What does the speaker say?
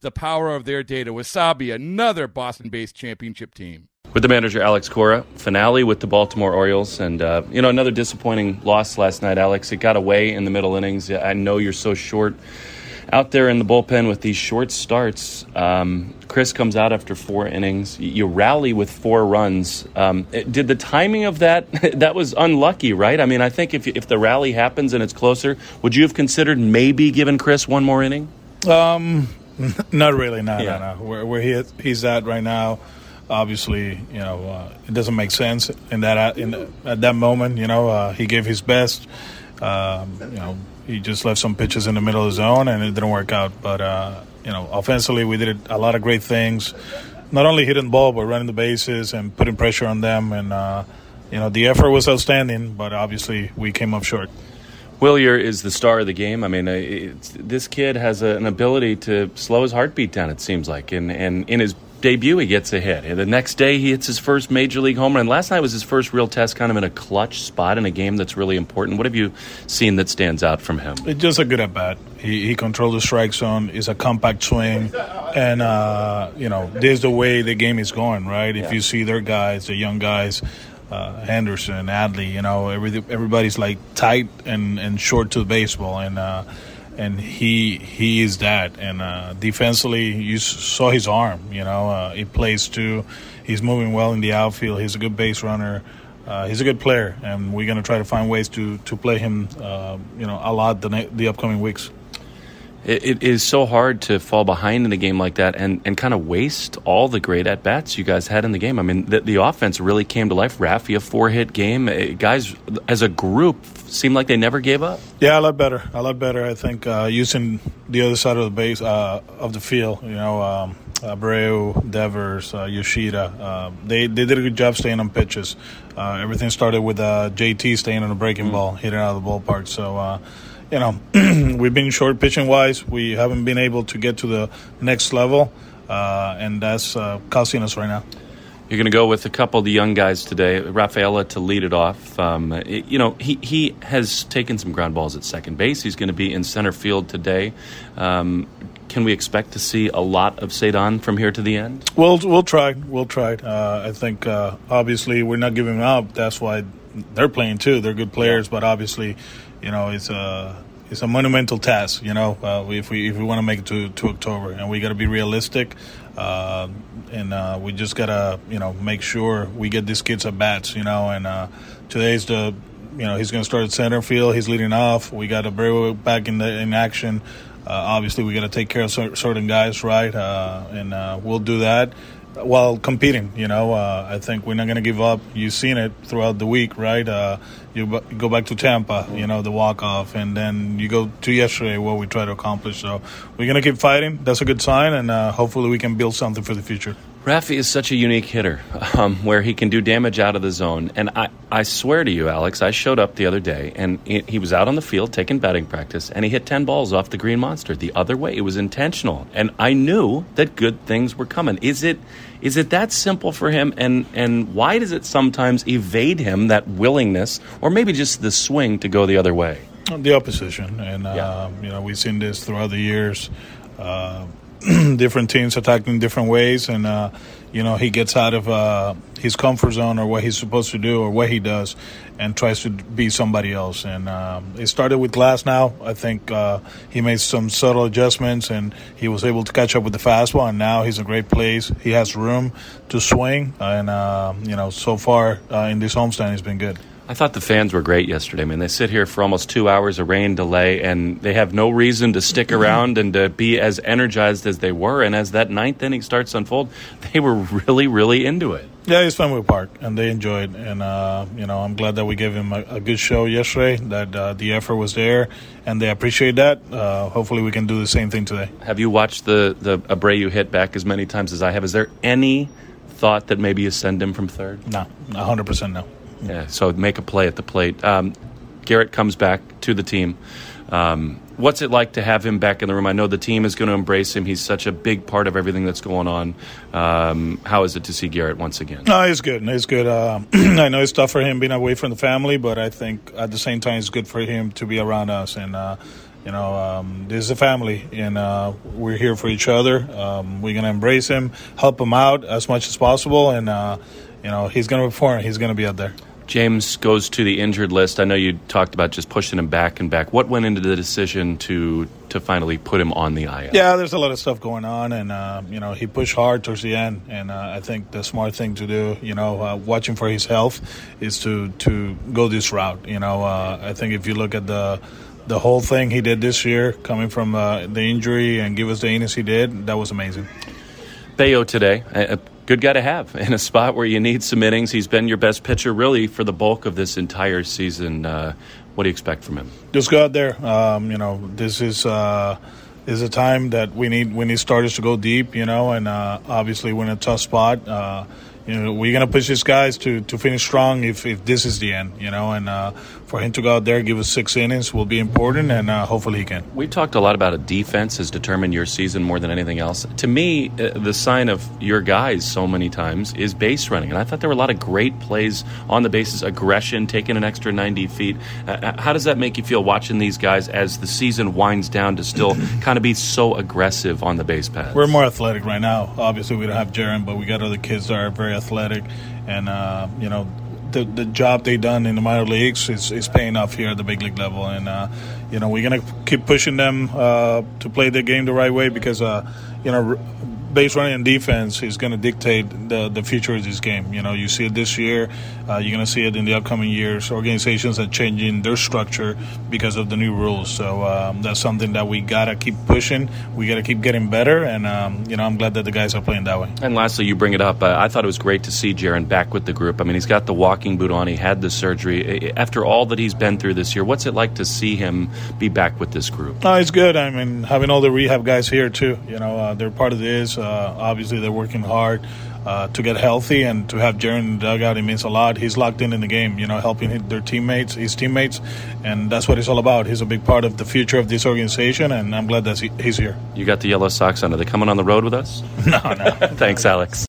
the power of their data. Wasabi, another Boston based championship team. With the manager Alex Cora, finale with the Baltimore Orioles, and uh, you know another disappointing loss last night. Alex, it got away in the middle innings. I know you're so short out there in the bullpen with these short starts. Um, Chris comes out after four innings. You rally with four runs. Um, did the timing of that that was unlucky, right? I mean, I think if if the rally happens and it's closer, would you have considered maybe giving Chris one more inning? Um, not really. No, yeah. no, no. Where, where he, he's at right now, obviously, you know, uh, it doesn't make sense in that in at that moment. You know, uh, he gave his best. Um, you know, he just left some pitches in the middle of the zone, and it didn't work out. But uh, you know, offensively, we did a lot of great things. Not only hitting the ball, but running the bases and putting pressure on them. And uh, you know, the effort was outstanding, but obviously, we came up short. Wilyer is the star of the game. I mean, uh, this kid has a, an ability to slow his heartbeat down. It seems like, and and in his debut, he gets a hit. And the next day, he hits his first major league home run. Last night was his first real test, kind of in a clutch spot in a game that's really important. What have you seen that stands out from him? It's just a good at bat. He, he controls the strike zone. It's a compact swing, and uh, you know, this is the way the game is going. Right? If yeah. you see their guys, the young guys uh, Henderson, Adley, you know, every, everybody's like tight and, and short to the baseball, and uh, and he he is that. And uh, defensively, you saw his arm. You know, uh, he plays too. He's moving well in the outfield. He's a good base runner. Uh, he's a good player, and we're going to try to find ways to to play him. Uh, you know, a lot the the upcoming weeks it, it is so hard to fall behind in a game like that and, and kind of waste all the great at bats you guys had in the game. I mean, the, the offense really came to life. Rafi, a four hit game. Uh, guys, as a group, seemed like they never gave up. Yeah, a lot better. A lot better. I think uh, using the other side of the base uh, of the field. You know, um, Abreu, Devers, uh, Yoshida. Uh, they they did a good job staying on pitches. Uh, everything started with uh, JT staying on a breaking mm-hmm. ball, hitting out of the ballpark. So uh, you know, we've been short pitching wise. We haven't been able to get to the next level, uh, and that's uh, costing us right now. You're going to go with a couple of the young guys today. Rafaela to lead it off. Um, it, you know, he, he has taken some ground balls at second base. He's going to be in center field today. Um, can we expect to see a lot of Ceddanne from here to the end? We'll we'll try. We'll try. Uh, I think uh, obviously we're not giving him up. That's why they're playing too. They're good players, but obviously you know, it's a it's a monumental task. You know, uh, if we if we want to make it to, to October, and we got to be realistic, uh, and uh, we just gotta you know make sure we get these kids at bats. You know, and uh, today's the you know he's to start at center field. He's leading off. We got Abreu back in the in action. Uh, obviously, we got to take care of certain guys, right? Uh, and we'll do that while competing. You know, uh, I think we're not going to give up. You've seen it throughout the week, right? Uh, you, b- go back to Tampa, you know, the walk off, and then you go to yesterday, what we try to accomplish. So we're going to keep fighting. That's a good sign, and uh, hopefully we can build something for the future. Rafi is such a unique hitter um, where he can do damage out of the zone. And I, I swear to you, Alex, I showed up the other day and he was out on the field taking batting practice and he hit 10 balls off the green monster the other way. It was intentional. And I knew that good things were coming. Is it is it that simple for him? And, and why does it sometimes evade him, that willingness, or maybe just the swing to go the other way? The opposition. And, yeah. uh, you know, we've seen this throughout the years. Uh, different teams attacking different ways, and uh, you know he gets out of uh, his comfort zone or what he's supposed to do or what he does, and tries to be somebody else. And um, it started with glass. Now I think uh, he made some subtle adjustments, and he was able to catch up with the fastball. And now he's in great place. He has room to swing, and uh, you know so far uh, in this homestand, he's been good. I thought the fans were great yesterday. I mean, they sit here for almost two hours, of rain delay, and they have no reason to stick mm-hmm. around and to be as energized as they were. And as that ninth inning starts to unfold, they were really, really into it. Yeah, it's Fenway Park, and they enjoyed. And uh, you know, I'm glad that we gave him a, a good show yesterday. That uh, the effort was there, and they appreciate that. Uh, hopefully, we can do the same thing today. Have you watched the the Abreu hit back as many times as I have? Is there any thought that maybe you send him from third? No, 100 percent no. Yeah, so make a play at the plate. Um, Garrett comes back to the team. Um, what's it like to have him back in the room? I know the team is going to embrace him. He's such a big part of everything that's going on. Um, how is it to see Garrett once again? No, it's good. He's good. Uh, I know it's tough for him being away from the family, but I think at the same time it's good for him to be around us. And uh, you know, um, this is a family, and uh, we're here for each other. Um, we're going to embrace him, help him out as much as possible, and uh, you know, he's going to perform. He's going to be out there. James goes to the injured list. I know you talked about just pushing him back and back. What went into the decision to to finally put him on the IL? Yeah, there's a lot of stuff going on, and uh, you know he pushed hard towards the end, and uh, I think the smart thing to do, you know, uh, watching for his health, is to to go this route. You know, uh, I think if you look at the the whole thing he did this year, coming from uh, the injury and give us the innings he did, that was amazing. Bello today, good guy to have in a spot where you need some innings. He's been your best pitcher really for the bulk of this entire season. Uh, what do you expect from him? Just go out there. Um, you know, this is uh, is a time that we need we need starters to go deep. You know, and uh, obviously we're in a tough spot. You know, we're gonna push these guys to, to finish strong if, if this is the end, you know, and uh, for him to go out there give us six innings will be important, and uh, hopefully he can. We talked a lot about a defense has determined your season more than anything else. To me, uh, the sign of your guys so many times is base running, and I thought there were a lot of great plays on the bases, aggression, taking an extra 90 feet. Uh, uh, how does that make you feel watching these guys as the season winds down to still kind of be so aggressive on the base paths? We're more athletic right now. Obviously, we don't have Jarren, but we got other kids that are very athletic, and uh, you know the the job they done in the minor leagues is, is paying off here at the big league level, and uh, you know we're gonna keep pushing them uh, to play the game the right way because uh, you know base running and defense is going to dictate the, the future of this game. You know, you see it this year, uh, you're going to see it in the upcoming years. Organizations are changing their structure because of the new rules. So um, that's something that we got to keep pushing. We got to keep getting better, and um, you know, I'm glad that the guys are playing that way. And lastly, you bring it up. Uh, I thought it was great to see Jarren back with the group. I mean, he's got the walking boot on. He had the surgery. After all that he's been through this year, what's it like to see him be back with this group? No, it's good. I mean, having all the rehab guys here too. You know, uh, they're part of this. Uh, obviously, they're working hard uh, to get healthy and to have Jarren in the dugout. It means a lot. He's locked in in the game, you know, helping their teammates, his teammates, and that's what it's all about. He's a big part of the future of this organization, and I'm glad that he's here. You got the yellow socks on. Are they coming on the road with us? no, no. Thanks, Alex.